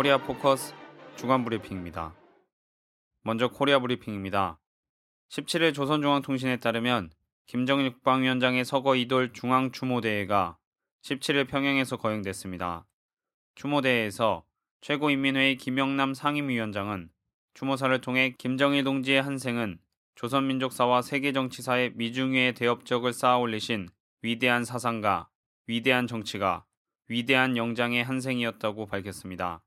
코리아 포커스 주간 브리핑입니다. 먼저 코리아 브리핑입니다. 17일 조선중앙통신에 따르면 김정일 국방위원장의 서거 이돌 중앙추모대회가 17일 평양에서 거행됐습니다. 추모대회에서 최고인민회의 김영남 상임위원장은 추모사를 통해 김정일 동지의 한생은 조선민족사와 세계정치사의 미증유의 대업적을 쌓아 올리신 위대한 사상가, 위대한 정치가, 위대한 영장의 한생이었다고 밝혔습니다.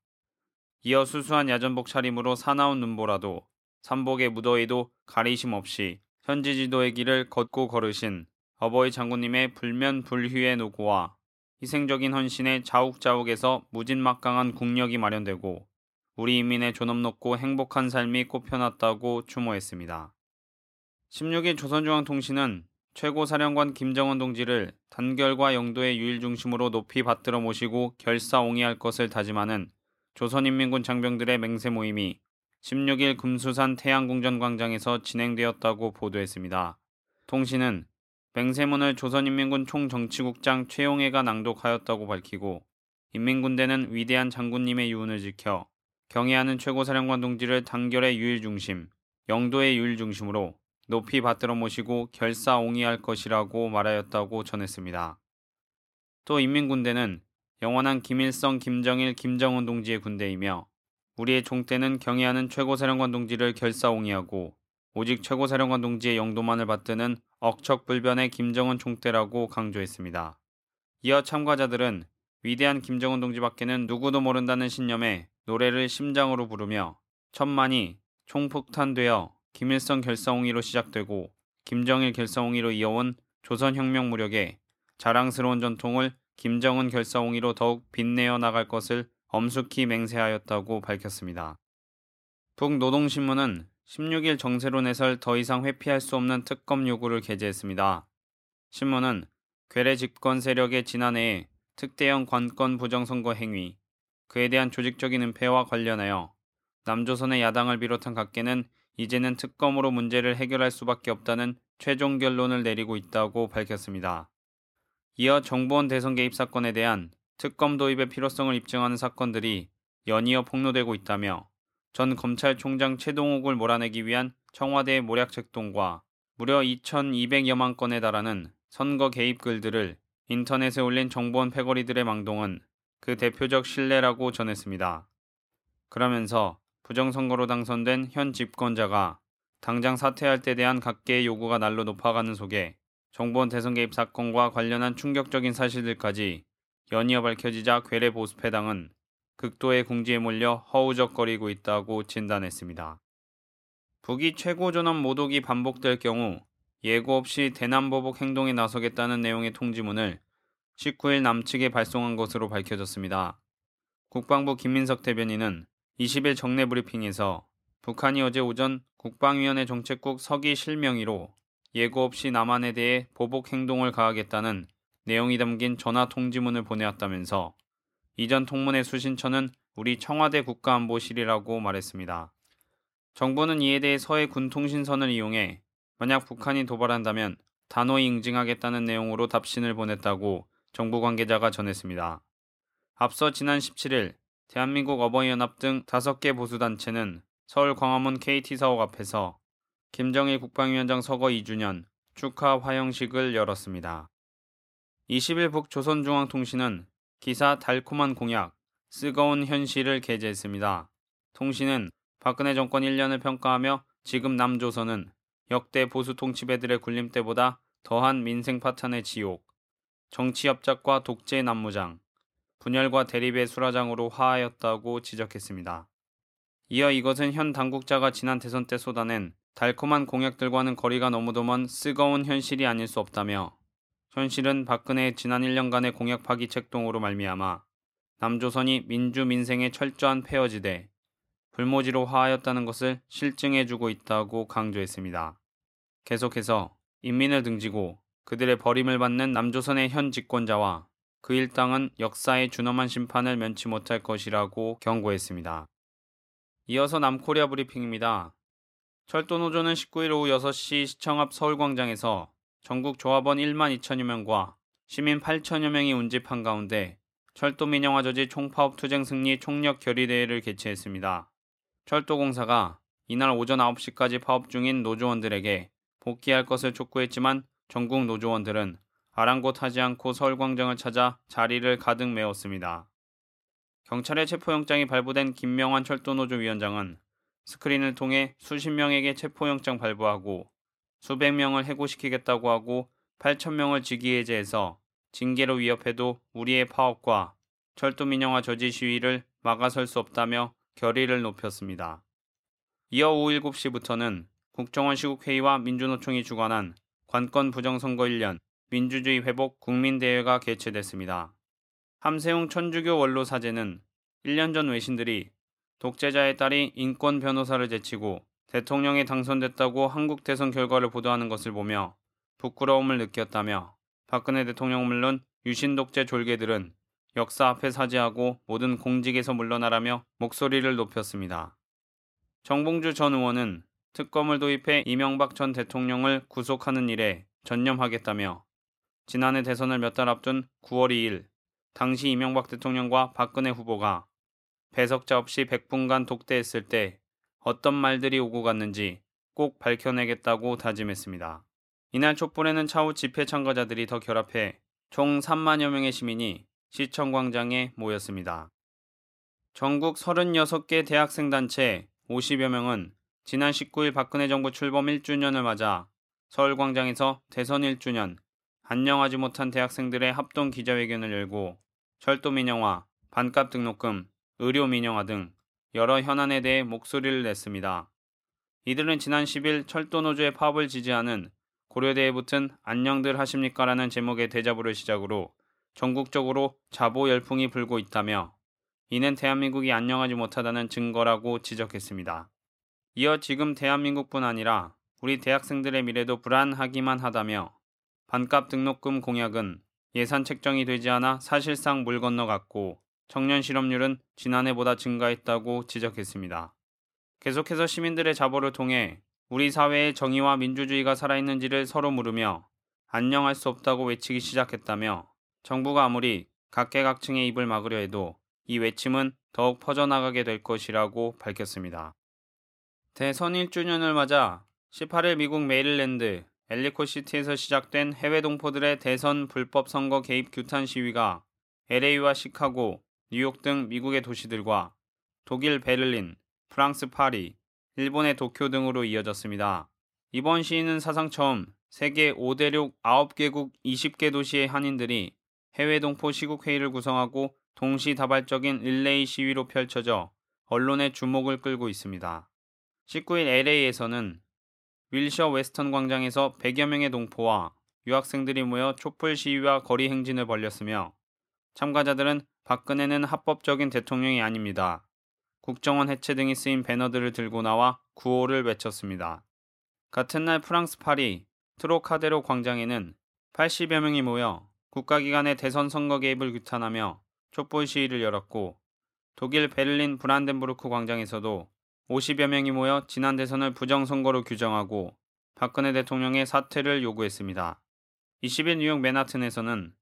이어 수수한 야전복 차림으로 사나운 눈보라도 삼복의 무더위도 가리심 없이 현지 지도의 길을 걷고 걸으신 어버이 장군님의 불면불휘의 노고와 희생적인 헌신의 자욱자욱에서 무진막강한 국력이 마련되고 우리 인민의 존엄 높고 행복한 삶이 꼽혀놨다고 추모했습니다. 16일 조선중앙통신은 최고사령관 김정은 동지를 단결과 영도의 유일 중심으로 높이 받들어 모시고 결사옹이할 것을 다짐하는 조선인민군 장병들의 맹세 모임이 16일 금수산 태양궁전 광장에서 진행되었다고 보도했습니다. 통신은 맹세문을 조선인민군 총정치국장 최용해가 낭독하였다고 밝히고 인민군대는 위대한 장군님의 유운을 지켜 경애하는 최고사령관 동지를 단결의 유일 중심, 영도의 유일 중심으로 높이 받들어 모시고 결사옹이할 것이라고 말하였다고 전했습니다. 또 인민군대는 영원한 김일성, 김정일, 김정은 동지의 군대이며 우리의 총대는 경애하는 최고사령관 동지를 결사옹이하고 오직 최고사령관 동지의 영도만을 받드는 억척불변의 김정은 총대라고 강조했습니다. 이어 참가자들은 위대한 김정은 동지밖에는 누구도 모른다는 신념에 노래를 심장으로 부르며 천만이 총폭탄되어 김일성 결사옹이로 시작되고 김정일 결사옹이로 이어온 조선혁명 무력의 자랑스러운 전통을 김정은 결사옹이로 더욱 빛내어 나갈 것을 엄숙히 맹세하였다고 밝혔습니다. 북노동신문은 16일 정세론 해설 더 이상 회피할 수 없는 특검 요구를 게재했습니다. 신문은 괴뢰 집권 세력의 지난해에 특대형 관건 부정선거 행위, 그에 대한 조직적인 은폐와 관련하여 남조선의 야당을 비롯한 각계는 이제는 특검으로 문제를 해결할 수밖에 없다는 최종 결론을 내리고 있다고 밝혔습니다. 이어 정보원 대선 개입 사건에 대한 특검 도입의 필요성을 입증하는 사건들이 연이어 폭로되고 있다며 전 검찰총장 최동욱을 몰아내기 위한 청와대의 모략 책동과 무려 2,200여만 건에 달하는 선거 개입 글들을 인터넷에 올린 정보원 패거리들의 망동은 그 대표적 신뢰라고 전했습니다. 그러면서 부정선거로 당선된 현 집권자가 당장 사퇴할 때 대한 각계의 요구가 날로 높아가는 속에 정보원 대선 개입 사건과 관련한 충격적인 사실들까지 연이어 밝혀지자 괴뢰 보수패당은 극도의 궁지에 몰려 허우적거리고 있다고 진단했습니다. 북이 최고존엄 모독이 반복될 경우 예고 없이 대남보복 행동에 나서겠다는 내용의 통지문을 19일 남측에 발송한 것으로 밝혀졌습니다. 국방부 김민석 대변인은 20일 정례 브리핑에서 북한이 어제 오전 국방위원회 정책국 서기 실명의로 예고 없이 남한에 대해 보복 행동을 가하겠다는 내용이 담긴 전화 통지문을 보내왔다면서 이전 통문의 수신처는 우리 청와대 국가안보실이라고 말했습니다. 정부는 이에 대해 서해 군 통신선을 이용해 만약 북한이 도발한다면 단호히 응징하겠다는 내용으로 답신을 보냈다고 정부 관계자가 전했습니다. 앞서 지난 17일 대한민국 어버이연합 등 5개 보수단체는 서울 광화문 KT사옥 앞에서 김정일 국방위원장 서거 2주년 축하 화형식을 열었습니다. 20일 북조선중앙통신은 기사 달콤한 공약, 쓰거운 현실을 게재했습니다. 통신은 박근혜 정권 1년을 평가하며 지금 남조선은 역대 보수 통치배들의 굴림대보다 더한 민생 파탄의 지옥, 정치 협작과 독재 난무장, 분열과 대립의 수라장으로 화하였다고 지적했습니다. 이어 이것은 현 당국자가 지난 대선 때 쏟아낸 달콤한 공약들과는 거리가 너무도 먼 쓰거운 현실이 아닐 수 없다며 현실은 박근혜의 지난 1년간의 공약 파기 책동으로 말미암아 남조선이 민주 민생의 철저한 폐허지대 불모지로 화하였다는 것을 실증해주고 있다고 강조했습니다. 계속해서 인민을 등지고 그들의 버림을 받는 남조선의 현 집권자와 그 일당은 역사의 준엄한 심판을 면치 못할 것이라고 경고했습니다. 이어서 남코리아 브리핑입니다. 철도노조는 19일 오후 6시 시청 앞 서울광장에서 전국 조합원 1만 2천여 명과 시민 8천여 명이 운집한 가운데 철도 민영화 저지 총파업 투쟁 승리 총력 결의대회를 개최했습니다. 철도공사가 이날 오전 9시까지 파업 중인 노조원들에게 복귀할 것을 촉구했지만 전국 노조원들은 아랑곳하지 않고 서울광장을 찾아 자리를 가득 메웠습니다. 경찰의 체포영장이 발부된 김명환 철도노조 위원장은 스크린을 통해 수십 명에게 체포영장 발부하고 수백 명을 해고시키겠다고 하고 8천 명을 직위해제해서 징계로 위협해도 우리의 파업과 철도 민영화 저지 시위를 막아설 수 없다며 결의를 높였습니다. 이어 오후 7시부터는 국정원 시국회의와 민주노총이 주관한 관건 부정선거 1년 민주주의 회복 국민대회가 개최됐습니다. 함세웅 천주교 원로 사제는 1년 전 외신들이 독재자의 딸이 인권 변호사를 제치고 대통령에 당선됐다고 한국 대선 결과를 보도하는 것을 보며 부끄러움을 느꼈다며 박근혜 대통령 물론 유신 독재 졸개들은 역사 앞에 사죄하고 모든 공직에서 물러나라며 목소리를 높였습니다. 정봉주 전 의원은 특검을 도입해 이명박 전 대통령을 구속하는 일에 전념하겠다며 지난해 대선을 몇 달 앞둔 9월 2일 당시 이명박 대통령과 박근혜 후보가 배석자 없이 100분간 독대했을 때 어떤 말들이 오고 갔는지 꼭 밝혀내겠다고 다짐했습니다. 이날 촛불에는 차후 집회 참가자들이 더 결합해 총 3만여 명의 시민이 시청광장에 모였습니다. 전국 36개 대학생단체 50여 명은 지난 19일 박근혜 정부 출범 1주년을 맞아 서울광장에서 대선 1주년 안녕하지 못한 대학생들의 합동 기자회견을 열고 철도 민영화, 반값 등록금, 의료 민영화 등 여러 현안에 대해 목소리를 냈습니다. 이들은 지난 10일 철도노조의 파업을 지지하는 고려대에 붙은 안녕들 하십니까라는 제목의 대자보를 시작으로 전국적으로 자보 열풍이 불고 있다며 이는 대한민국이 안녕하지 못하다는 증거라고 지적했습니다. 이어 지금 대한민국뿐 아니라 우리 대학생들의 미래도 불안하기만 하다며 반값 등록금 공약은 예산 책정이 되지 않아 사실상 물 건너갔고 청년 실업률은 지난해보다 증가했다고 지적했습니다. 계속해서 시민들의 자보를 통해 우리 사회의 정의와 민주주의가 살아있는지를 서로 물으며 안녕할 수 없다고 외치기 시작했다며 정부가 아무리 각계각층의 입을 막으려 해도 이 외침은 더욱 퍼져나가게 될 것이라고 밝혔습니다. 대선 1주년을 맞아 18일 미국 메릴랜드 엘리코시티에서 시작된 해외 동포들의 대선 불법 선거 개입 규탄 시위가 LA와 시카고, 뉴욕 등 미국의 도시들과 독일 베를린, 프랑스 파리, 일본의 도쿄 등으로 이어졌습니다. 이번 시위는 사상 처음 세계 5대륙 9개국 20개 도시의 한인들이 해외 동포 시국회의를 구성하고 동시다발적인 릴레이 시위로 펼쳐져 언론의 주목을 끌고 있습니다. 19일 LA에서는 윌셔 웨스턴 광장에서 100여 명의 동포와 유학생들이 모여 촛불 시위와 거리 행진을 벌였으며 참가자들은 박근혜는 합법적인 대통령이 아닙니다. 국정원 해체 등이 쓰인 배너들을 들고 나와 구호를 외쳤습니다. 같은 날 프랑스 파리 트로카데로 광장에는 80여 명이 모여 국가기관의 대선 선거 개입을 규탄하며 촛불 시위를 열었고 독일 베를린 브란덴부르크 광장에서도 50여 명이 모여 지난 대선을 부정선거로 규정하고 박근혜 대통령의 사퇴를 요구했습니다. 20일 뉴욕 맨하튼에서는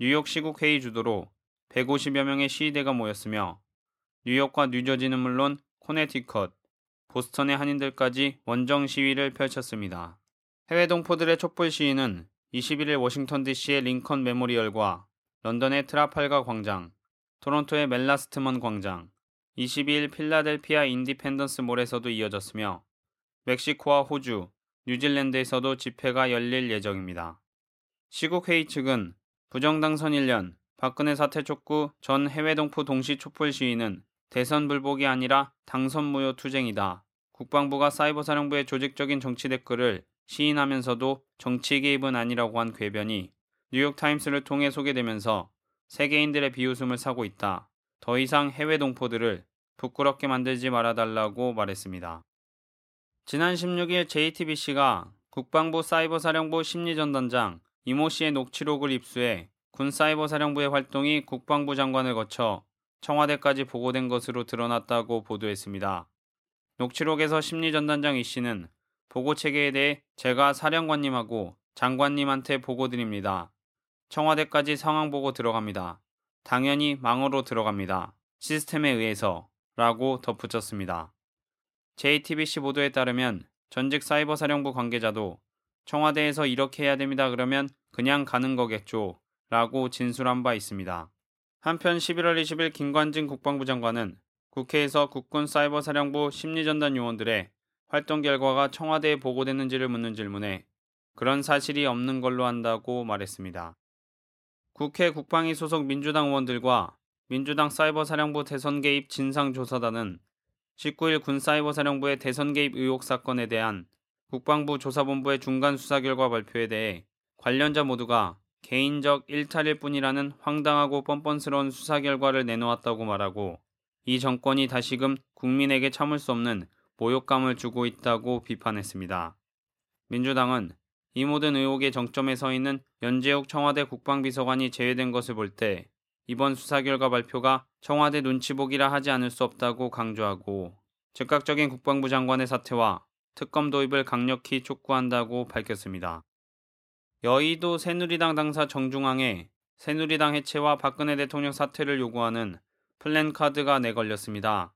뉴욕 시국회의 주도로 150여 명의 시위대가 모였으며 뉴욕과 뉴저지는 물론 코네티컷, 보스턴의 한인들까지 원정 시위를 펼쳤습니다. 해외 동포들의 촛불 시위는 21일 워싱턴 DC의 링컨 메모리얼과 런던의 트라팔가 광장, 토론토의 멜라스트먼 광장, 22일 필라델피아 인디펜던스 몰에서도 이어졌으며 멕시코와 호주, 뉴질랜드에서도 집회가 열릴 예정입니다. 시국회의 측은 부정당선 1년 박근혜 사퇴 촉구 전 해외 동포 동시 촛불 시위는 대선 불복이 아니라 당선 무효 투쟁이다. 국방부가 사이버 사령부의 조직적인 정치 댓글을 시인하면서도 정치 개입은 아니라고 한 궤변이 뉴욕타임스를 통해 소개되면서 세계인들의 비웃음을 사고 있다. 더 이상 해외 동포들을 부끄럽게 만들지 말아달라고 말했습니다. 지난 16일 JTBC가 국방부 사이버사령부 심리전단장 이모 씨의 녹취록을 입수해 군 사이버사령부의 활동이 국방부 장관을 거쳐 청와대까지 보고된 것으로 드러났다고 보도했습니다. 녹취록에서 심리전단장 이 씨는 보고 체계에 대해 제가 사령관님하고 장관님한테 보고 드립니다. 청와대까지 상황 보고 들어갑니다. 당연히 망으로 들어갑니다. 시스템에 의해서 라고 덧붙였습니다. JTBC 보도에 따르면 전직 사이버 사령부 관계자도 청와대에서 이렇게 해야 됩니다. 그러면 그냥 가는 거겠죠. 라고 진술한 바 있습니다. 한편 11월 20일 김관진 국방부 장관은 국회에서 국군 사이버 사령부 심리전단 요원들의 활동 결과가 청와대에 보고됐는지를 묻는 질문에 그런 사실이 없는 걸로 한다고 말했습니다. 국회 국방위 소속 민주당 의원들과 민주당 사이버 사령부 대선 개입 진상조사단은 19일 군 사이버 사령부의 대선 개입 의혹 사건에 대한 국방부 조사본부의 중간 수사 결과 발표에 대해 관련자 모두가 개인적 일탈일 뿐이라는 황당하고 뻔뻔스러운 수사 결과를 내놓았다고 말하고 이 정권이 다시금 국민에게 참을 수 없는 모욕감을 주고 있다고 비판했습니다. 민주당은 이 모든 의혹의 정점에 서 있는 연재욱 청와대 국방비서관이 제외된 것을 볼 때 이번 수사 결과 발표가 청와대 눈치보기라 하지 않을 수 없다고 강조하고 즉각적인 국방부 장관의 사퇴와 특검 도입을 강력히 촉구한다고 밝혔습니다. 여의도 새누리당 당사 정중앙에 새누리당 해체와 박근혜 대통령 사퇴를 요구하는 플랜카드가 내걸렸습니다.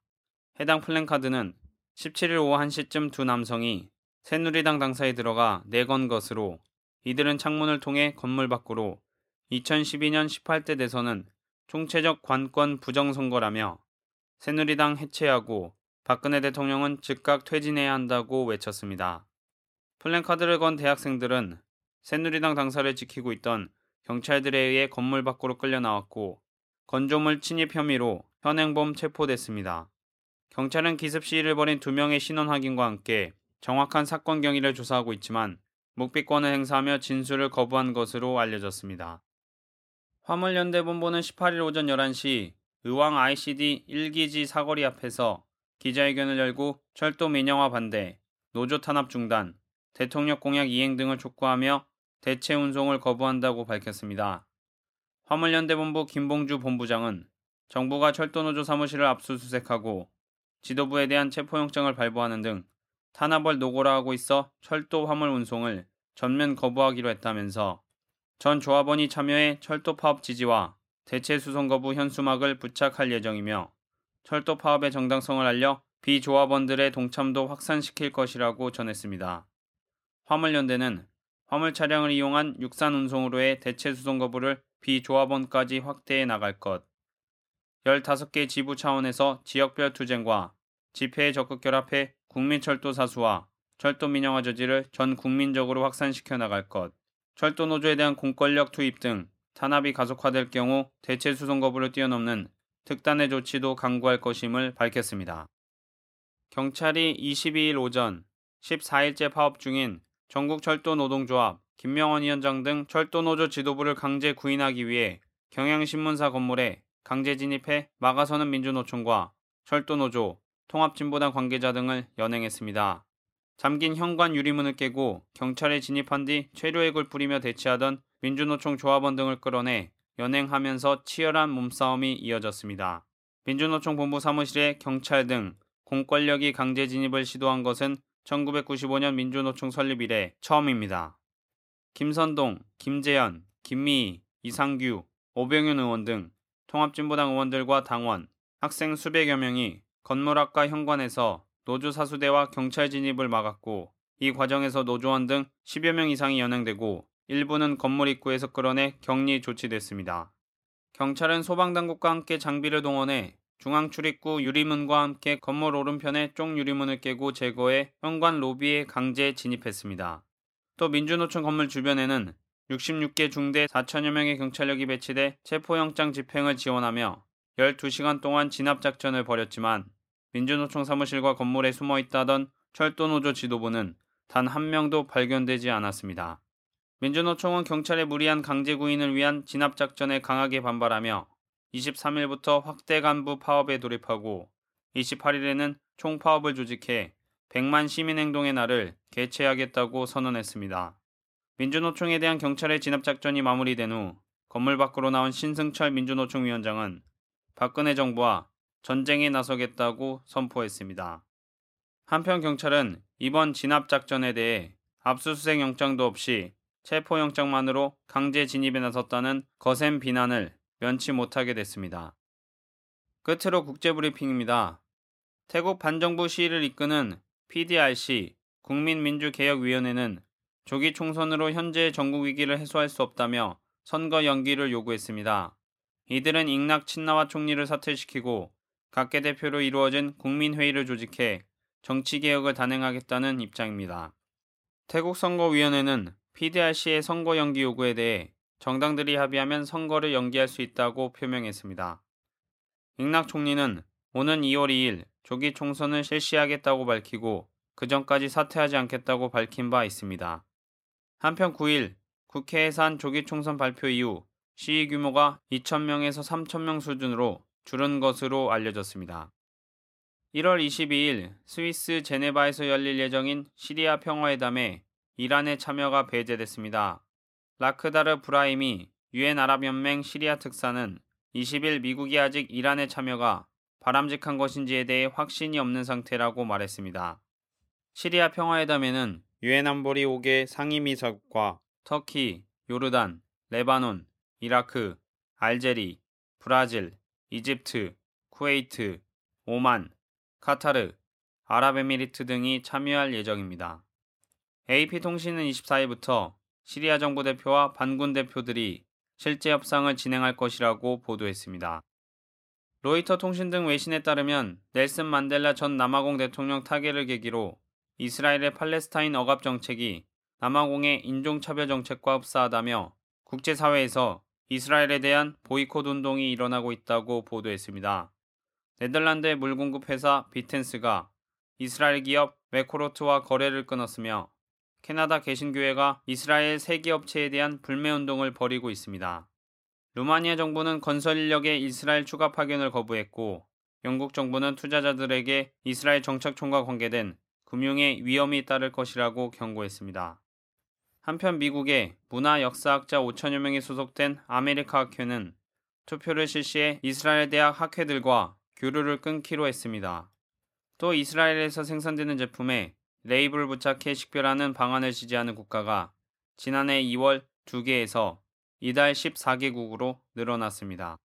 해당 플랜카드는 17일 오후 1시쯤 두 남성이 새누리당 당사에 들어가 내건 것으로 이들은 창문을 통해 건물 밖으로 2012년 18대 대선은 총체적 관권 부정선거라며 새누리당 해체하고 박근혜 대통령은 즉각 퇴진해야 한다고 외쳤습니다. 플랜카드를 건 대학생들은 새누리당 당사를 지키고 있던 경찰들에 의해 건물 밖으로 끌려 나왔고 건조물 침입 혐의로 현행범 체포됐습니다. 경찰은 기습 시위를 벌인 두 명의 신원 확인과 함께 정확한 사건 경위를 조사하고 있지만 묵비권을 행사하며 진술을 거부한 것으로 알려졌습니다. 화물연대본부는 18일 오전 11시 의왕 ICD 1기지 사거리 앞에서 기자회견을 열고 철도 민영화 반대, 노조 탄압 중단, 대통령 공약 이행 등을 촉구하며 대체 운송을 거부한다고 밝혔습니다. 화물연대본부 김봉주 본부장은 정부가 철도노조 사무실을 압수수색하고 지도부에 대한 체포영장을 발부하는 등 탄압을 노고라 하고 있어 철도 화물 운송을 전면 거부하기로 했다면서 전 조합원이 참여해 철도 파업 지지와 대체 수송 거부 현수막을 부착할 예정이며 철도 파업의 정당성을 알려 비조합원들의 동참도 확산시킬 것이라고 전했습니다. 화물연대는 화물 차량을 이용한 육산 운송으로의 대체 수송 거부를 비조합원까지 확대해 나갈 것. 15개 지부 차원에서 지역별 투쟁과 집회에 적극 결합해 국민철도 사수와 철도 민영화 저지를 전 국민적으로 확산시켜 나갈 것. 철도 노조에 대한 공권력 투입 등 탄압이 가속화될 경우 대체 수송 거부를 뛰어넘는 특단의 조치도 강구할 것임을 밝혔습니다. 경찰이 22일 오전 14일째 파업 중인 전국철도노동조합 김명원 위원장 등 철도노조 지도부를 강제 구인하기 위해 경향신문사 건물에 강제 진입해 막아서는 민주노총과 철도노조, 통합진보당 관계자 등을 연행했습니다. 잠긴 현관 유리문을 깨고 경찰에 진입한 뒤 최루액을 뿌리며 대치하던 민주노총 조합원 등을 끌어내 연행하면서 치열한 몸싸움이 이어졌습니다. 민주노총 본부 사무실에 경찰 등 공권력이 강제 진입을 시도한 것은 1995년 민주노총 설립 이래 처음입니다. 김선동, 김재현, 김미희, 이상규, 오병윤 의원 등 통합진보당 의원들과 당원, 학생 수백여 명이 건물 앞과 현관에서 노조 사수대와 경찰 진입을 막았고 이 과정에서 노조원 등 10여 명 이상이 연행되고 일부는 건물 입구에서 끌어내 격리 조치됐습니다. 경찰은 소방당국과 함께 장비를 동원해 중앙 출입구 유리문과 함께 건물 오른편의 쪽 유리문을 깨고 제거해 현관 로비에 강제 진입했습니다. 또 민주노총 건물 주변에는 66개 중대 4천여 명의 경찰력이 배치돼 체포영장 집행을 지원하며 12시간 동안 진압작전을 벌였지만 민주노총 사무실과 건물에 숨어 있다던 철도노조 지도부는 단 한 명도 발견되지 않았습니다. 민주노총은 경찰의 무리한 강제 구인을 위한 진압작전에 강하게 반발하며 23일부터 확대 간부 파업에 돌입하고 28일에는 총파업을 조직해 100만 시민행동의 날을 개최하겠다고 선언했습니다. 민주노총에 대한 경찰의 진압작전이 마무리된 후 건물 밖으로 나온 신승철 민주노총 위원장은 박근혜 정부와 전쟁에 나서겠다고 선포했습니다. 한편 경찰은 이번 진압작전에 대해 압수수색 영장도 없이 체포영장만으로 강제 진입에 나섰다는 거센 비난을 면치 못하게 됐습니다. 끝으로 국제브리핑입니다. 태국 반정부 시위를 이끄는 PDRC 국민민주개혁위원회는 조기 총선으로 현재의 전국 위기를 해소할 수 없다며 선거 연기를 요구했습니다. 이들은 잉낙 친나와 총리를 사퇴시키고 각계 대표로 이루어진 국민회의를 조직해 정치개혁을 단행하겠다는 입장입니다. 태국 선거위원회는 PDRC의 선거 연기 요구에 대해 정당들이 합의하면 선거를 연기할 수 있다고 표명했습니다. 잉낙 총리는 오는 2월 2일 조기 총선을 실시하겠다고 밝히고 그 전까지 사퇴하지 않겠다고 밝힌 바 있습니다. 한편 9일 국회에서 한 조기 총선 발표 이후 시위 규모가 2,000명에서 3,000명 수준으로 줄은 것으로 알려졌습니다. 1월 22일 스위스 제네바에서 열릴 예정인 시리아 평화회담에 이란의 참여가 배제됐습니다. 라크다르 브라임이 유엔 아랍연맹 시리아 특사는 20일 미국이 아직 이란의 참여가 바람직한 것인지에 대해 확신이 없는 상태라고 말했습니다. 시리아 평화회담에는 유엔 안보리 5개 상임이사국과 터키, 요르단, 레바논, 이라크, 알제리, 브라질, 이집트, 쿠웨이트, 오만, 카타르, 아랍에미리트 등이 참여할 예정입니다. AP통신은 24일부터 시리아 정부 대표와 반군 대표들이 실제 협상을 진행할 것이라고 보도했습니다. 로이터 통신 등 외신에 따르면 넬슨 만델라 전 남아공 대통령 타계를 계기로 이스라엘의 팔레스타인 억압 정책이 남아공의 인종차별 정책과 흡사하다며 국제사회에서 이스라엘에 대한 보이콧 운동이 일어나고 있다고 보도했습니다. 네덜란드의 물공급 회사 비텐스가 이스라엘 기업 메코로트와 거래를 끊었으며 캐나다 개신교회가 이스라엘 세계업체에 대한 불매운동을 벌이고 있습니다. 루마니아 정부는 건설 인력의 이스라엘 추가 파견을 거부했고 영국 정부는 투자자들에게 이스라엘 정착촌과 관계된 금융에 위험이 따를 것이라고 경고했습니다. 한편 미국의 문화 역사학자 5천여 명이 소속된 아메리카 학회는 투표를 실시해 이스라엘 대학 학회들과 교류를 끊기로 했습니다. 또 이스라엘에서 생산되는 제품에 레이블을 부착해 식별하는 방안을 지지하는 국가가 지난해 2월 2개에서 이달 14개국으로 늘어났습니다.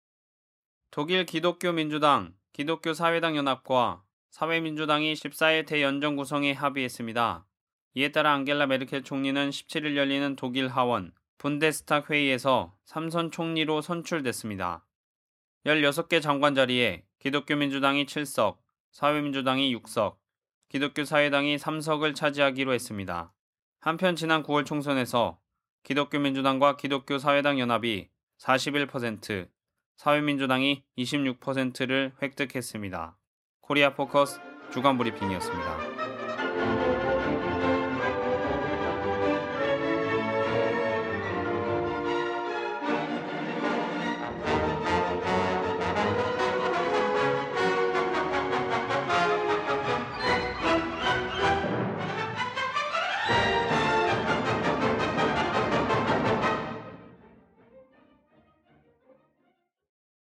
독일 기독교 민주당, 기독교 사회당 연합과 사회민주당이 14일 대연정 구성에 합의했습니다. 이에 따라 앙겔라 메르켈 총리는 17일 열리는 독일 하원 분데스탁 회의에서 삼선 총리로 선출됐습니다. 16개 장관 자리에 기독교 민주당이 7석, 사회민주당이 6석, 기독교 사회당이 3석을 차지하기로 했습니다. 한편 지난 9월 총선에서 기독교 민주당과 기독교 사회당 연합이 41%, 사회민주당이 26%를 획득했습니다. 코리아 포커스 주간 브리핑이었습니다.